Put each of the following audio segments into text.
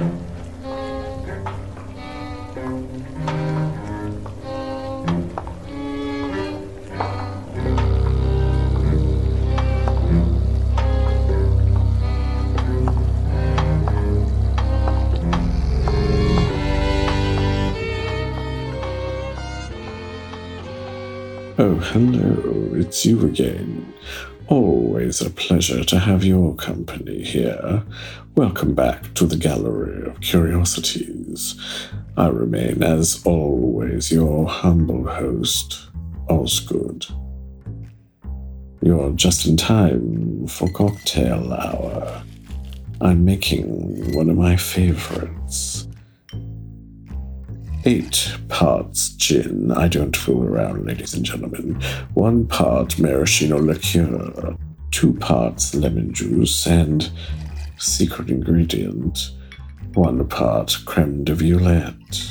Oh, hello, it's you again. Always a pleasure to have your company here. Welcome back to the Gallery of Curiosities. I remain, as always, your humble host, Osgood. You're just in time for cocktail hour. I'm making one of my favorites eight parts gin. I don't fool around, ladies and gentlemen. One part maraschino liqueur, two parts lemon juice, and secret ingredient, one part creme de violette.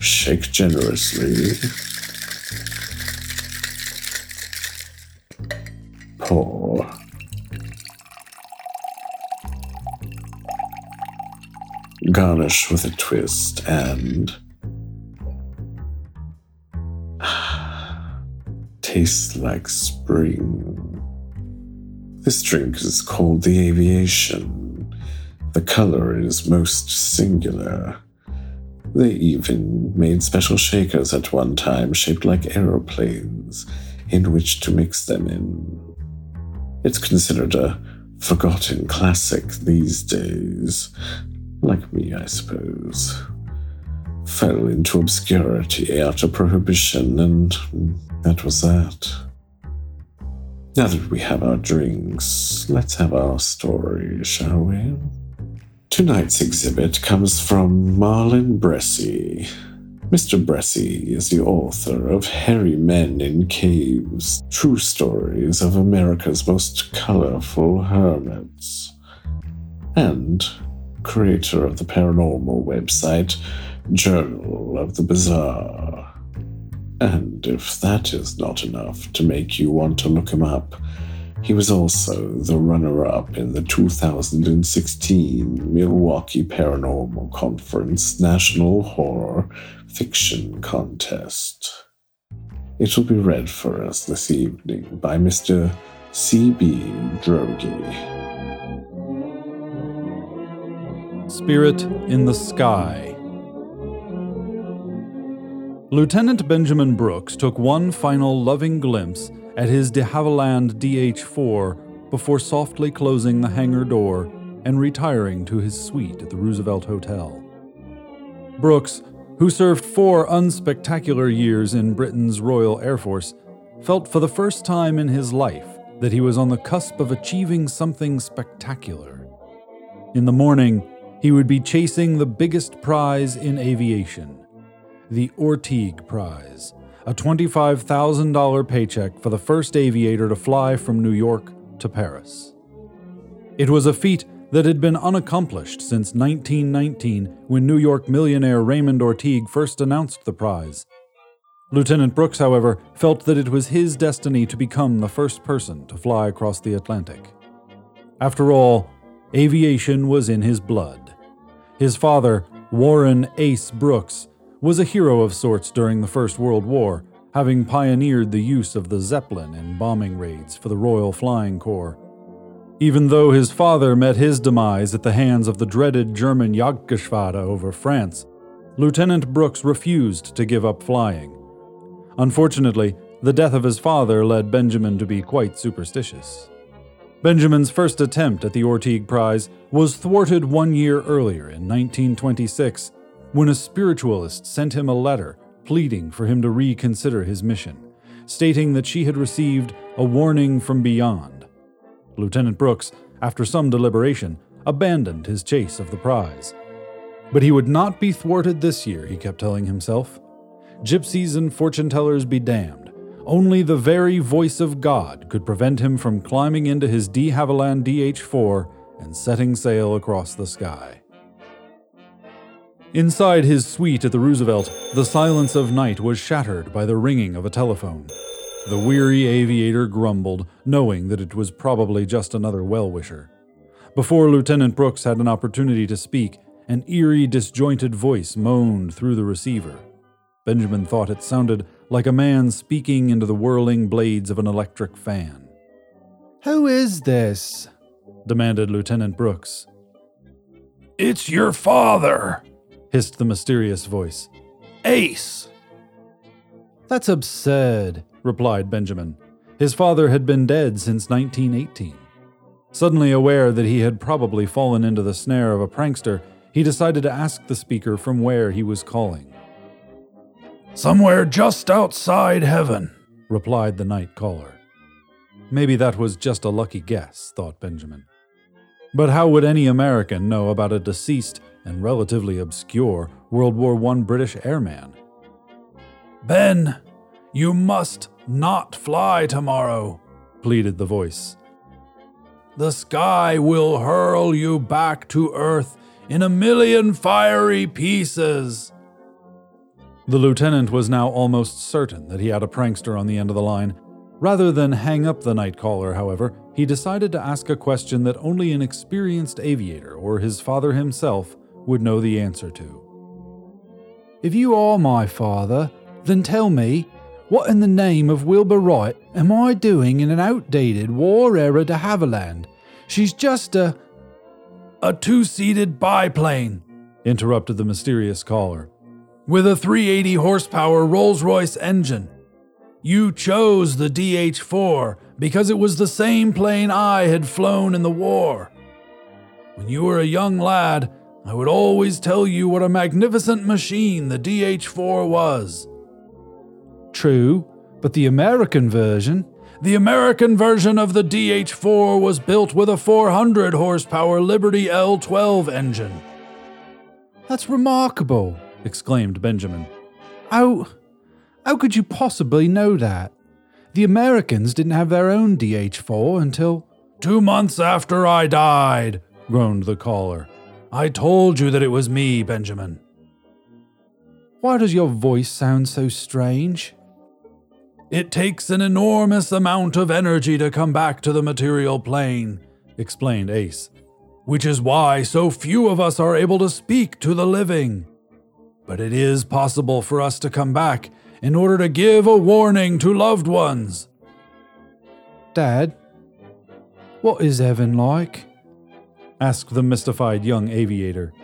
Shake generously. Pour. Garnish with a twist and tastes like spring. This drink is called the aviation. The color is most singular. They even made special shakers at one time shaped like aeroplanes in which to mix them in. It's considered a forgotten classic these days, like me, I suppose, fell into obscurity after Prohibition, and that was that. Now that we have our drinks, let's have our story, shall we? Tonight's exhibit comes from Marlin Bressi. Mr. Bressi is the author of Hairy Men in Caves True Stories of America's Most Colorful Hermits. And creator of the paranormal website Journal of the Bizarre. And if that is not enough to make you want to look him up, he was also the runner up in the 2016 Milwaukee Paranormal Conference National Horror Fiction Contest. It will be read for us this evening by Mr. C.B. Droege. Spirit in the Sky. Lieutenant Benjamin Brooks took one final loving glimpse at his de Havilland DH 4 before softly closing the hangar door and retiring to his suite at the Roosevelt Hotel. Brooks, who served four unspectacular years in Britain's Royal Air Force, felt for the first time in his life that he was on the cusp of achieving something spectacular. In the morning, he would be chasing the biggest prize in aviation the Orteig Prize, a $25,000 paycheck for the first aviator to fly from New York to Paris. It was a feat that had been unaccomplished since 1919 when New York millionaire Raymond Orteig first announced the prize. Lieutenant Brooks, however, felt that it was his destiny to become the first person to fly across the Atlantic. After all, aviation was in his blood. His father, Warren Ace Brooks, was a hero of sorts during the First World War, having pioneered the use of the Zeppelin in bombing raids for the Royal Flying Corps. Even though his father met his demise at the hands of the dreaded German Jagdgeschwader over France, Lieutenant Brooks refused to give up flying. Unfortunately, the death of his father led Benjamin to be quite superstitious. Benjamin's first attempt at the Orteig Prize was thwarted one year earlier in 1926 when a spiritualist sent him a letter pleading for him to reconsider his mission, stating that she had received a warning from beyond. Lieutenant Brooks, after some deliberation, abandoned his chase of the prize. But he would not be thwarted this year, he kept telling himself. Gypsies and fortune tellers be damned. Only the very voice of God could prevent him from climbing into his de Havilland DH 4 and setting sail across the sky. Inside his suite at the Roosevelt, the silence of night was shattered by the ringing of a telephone. The weary aviator grumbled, knowing that it was probably just another well wisher. Before Lieutenant Brooks had an opportunity to speak, an eerie, disjointed voice moaned through the receiver. Benjamin thought it sounded like a man speaking into the whirling blades of an electric fan. Who is this? demanded Lieutenant Brooks. It's your father, hissed the mysterious voice. Ace. That's absurd, replied Benjamin. His father had been dead since 1918. Suddenly aware that he had probably fallen into the snare of a prankster, he decided to ask the speaker from where he was calling. Somewhere just outside heaven, replied the night caller. Maybe that was just a lucky guess, thought Benjamin. But how would any American know about a deceased and relatively obscure World War I British airman? Ben, you must not fly tomorrow, pleaded the voice. The sky will hurl you back to Earth in a million fiery pieces. The lieutenant was now almost certain that he had a prankster on the end of the line. Rather than hang up the night caller, however, he decided to ask a question that only an experienced aviator or his father himself would know the answer to. If you are my father, then tell me, what in the name of Wilbur Wright am I doing in an outdated war era de Havilland? She's just a. A two seated biplane, interrupted the mysterious caller, with a 380 horsepower Rolls Royce engine. You chose the DH 4 because it was the same plane I had flown in the war. When you were a young lad, I would always tell you what a magnificent machine the DH 4 was. True, but the American version. The American version of the DH 4 was built with a 400 horsepower Liberty L12 engine. That's remarkable, exclaimed Benjamin. How, how could you possibly know that? The Americans didn't have their own DH 4 until. Two months after I died, groaned the caller. I told you that it was me, Benjamin. Why does your voice sound so strange? It takes an enormous amount of energy to come back to the material plane, explained Ace, which is why so few of us are able to speak to the living. But it is possible for us to come back in order to give a warning to loved ones. Dad, what is heaven like? asked the mystified young aviator.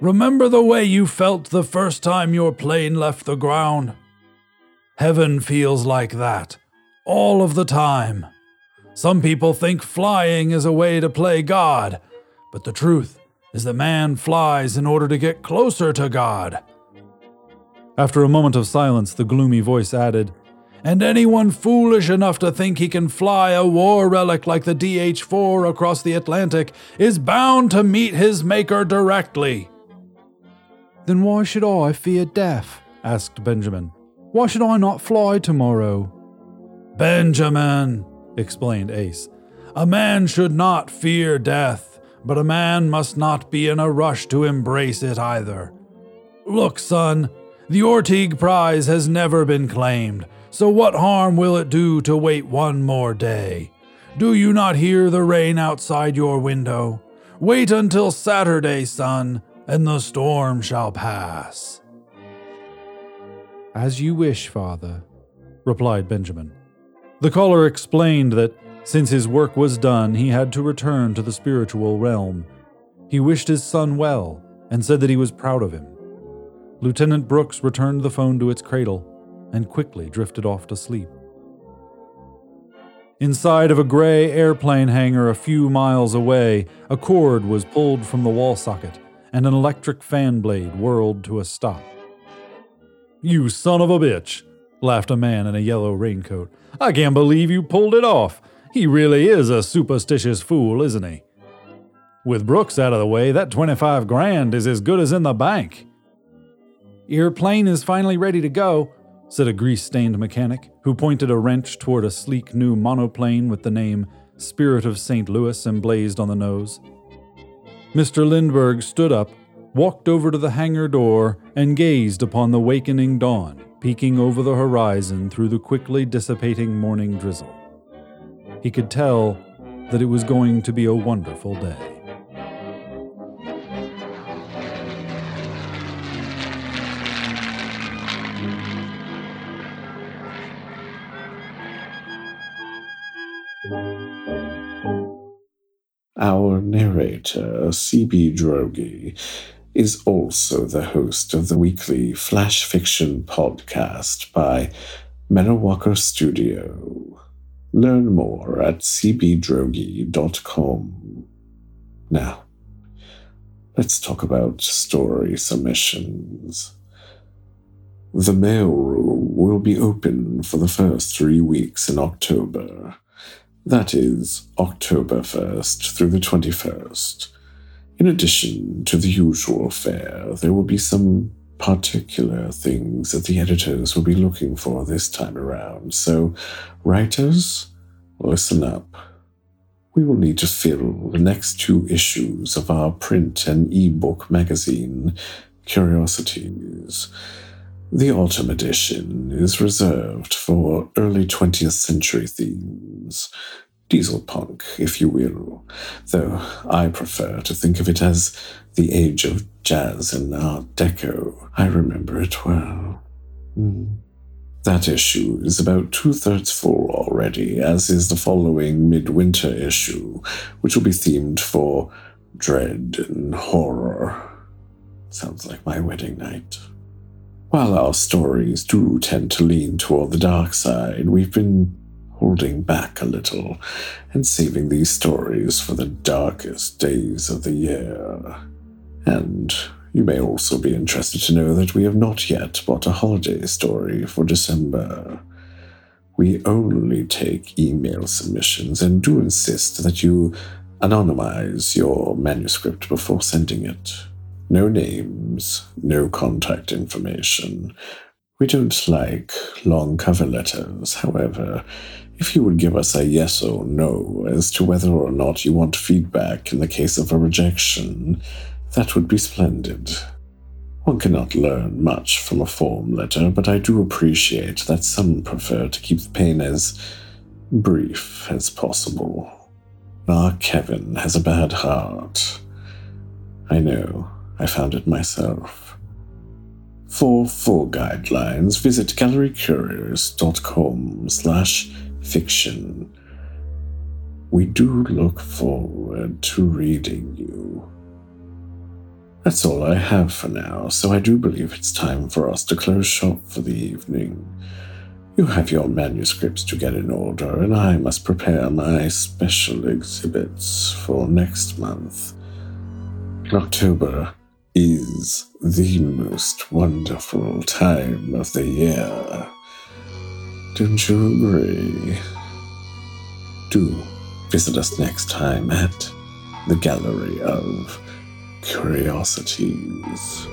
Remember the way you felt the first time your plane left the ground? Heaven feels like that, all of the time. Some people think flying is a way to play God, but the truth is the man flies in order to get closer to God. After a moment of silence, the gloomy voice added, And anyone foolish enough to think he can fly a war relic like the DH 4 across the Atlantic is bound to meet his maker directly. Then why should I fear death? asked Benjamin. Why should I not fly tomorrow? Benjamin, explained Ace, a man should not fear death, but a man must not be in a rush to embrace it either. Look, son, the Orteig Prize has never been claimed, so what harm will it do to wait one more day? Do you not hear the rain outside your window? Wait until Saturday, son, and the storm shall pass. As you wish, father, replied Benjamin. The caller explained that since his work was done, he had to return to the spiritual realm. He wished his son well and said that he was proud of him. Lieutenant Brooks returned the phone to its cradle and quickly drifted off to sleep. Inside of a gray airplane hangar a few miles away, a cord was pulled from the wall socket and an electric fan blade whirled to a stop. You son of a bitch, laughed a man in a yellow raincoat. I can't believe you pulled it off. He really is a superstitious fool, isn't he? With Brooks out of the way, that 25 grand is as good as in the bank. Your plane is finally ready to go, said a grease stained mechanic who pointed a wrench toward a sleek new monoplane with the name Spirit of St. Louis emblazed on the nose. Mr. Lindbergh stood up walked over to the hangar door, and gazed upon the wakening dawn peeking over the horizon through the quickly dissipating morning drizzle. He could tell that it was going to be a wonderful day. Our narrator, C.B. Droege, is also the host of the weekly flash fiction podcast by Manawaker Studio. Learn more at cbdroege.com. Now, let's talk about story submissions. The mailroom will be open for the first three weeks in October. That is October 1st through the 21st. In addition to the usual fare, there will be some particular things that the editors will be looking for this time around. So, writers, listen up. We will need to fill the next two issues of our print and e-book magazine, Curiosities. The autumn edition is reserved for early 20th century themes, diesel punk, if you will, though I prefer to think of it as the age of jazz and art deco. I remember it well. Mm. That issue is about two thirds full already, as is the following midwinter issue, which will be themed for dread and horror. Sounds like my wedding night. While our stories do tend to lean toward the dark side, we've been holding back a little and saving these stories for the darkest days of the year. And you may also be interested to know that we have not yet bought a holiday story for December. We only take email submissions and do insist that you anonymize your manuscript before sending it. No names, no contact information. We don't like long cover letters, however. If you would give us a yes or no as to whether or not you want feedback in the case of a rejection, that would be splendid. One cannot learn much from a form letter, but I do appreciate that some prefer to keep the pain as brief as possible. Our Kevin has a bad heart. I know. I found it myself. For full guidelines, visit gallerycurious.com slash fiction. We do look forward to reading you. That's all I have for now, so I do believe it's time for us to close shop for the evening. You have your manuscripts to get in order, and I must prepare my special exhibits for next month. In October is the most wonderful time of the year. Don't you agree? Do visit us next time at the Gallery of Curiosities.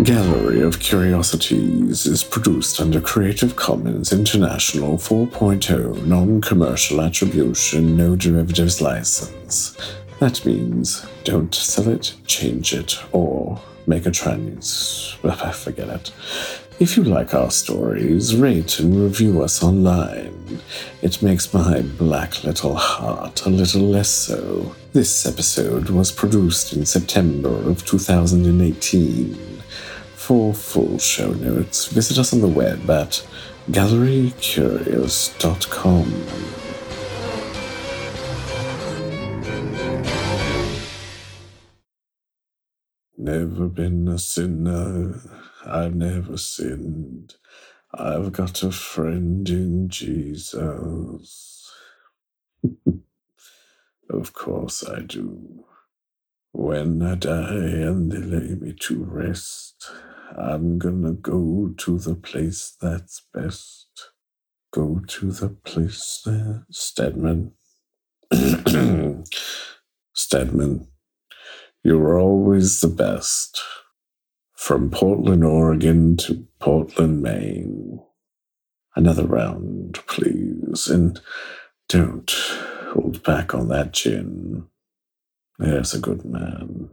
Gallery of Curiosities is produced under Creative Commons International 4.0 non commercial attribution, no derivatives license. That means don't sell it, change it, or make a trans. Forget it. If you like our stories, rate and review us online. It makes my black little heart a little less so. This episode was produced in September of 2018. For full show notes, visit us on the web at gallerycurious.com. Never been a sinner, I've never sinned. I've got a friend in Jesus. of course I do. When I die and they lay me to rest, I'm gonna go to the place that's best. Go to the place there. Stedman. Stedman, you're always the best. From Portland, Oregon to Portland, Maine. Another round, please, and don't hold back on that gin. There's a good man.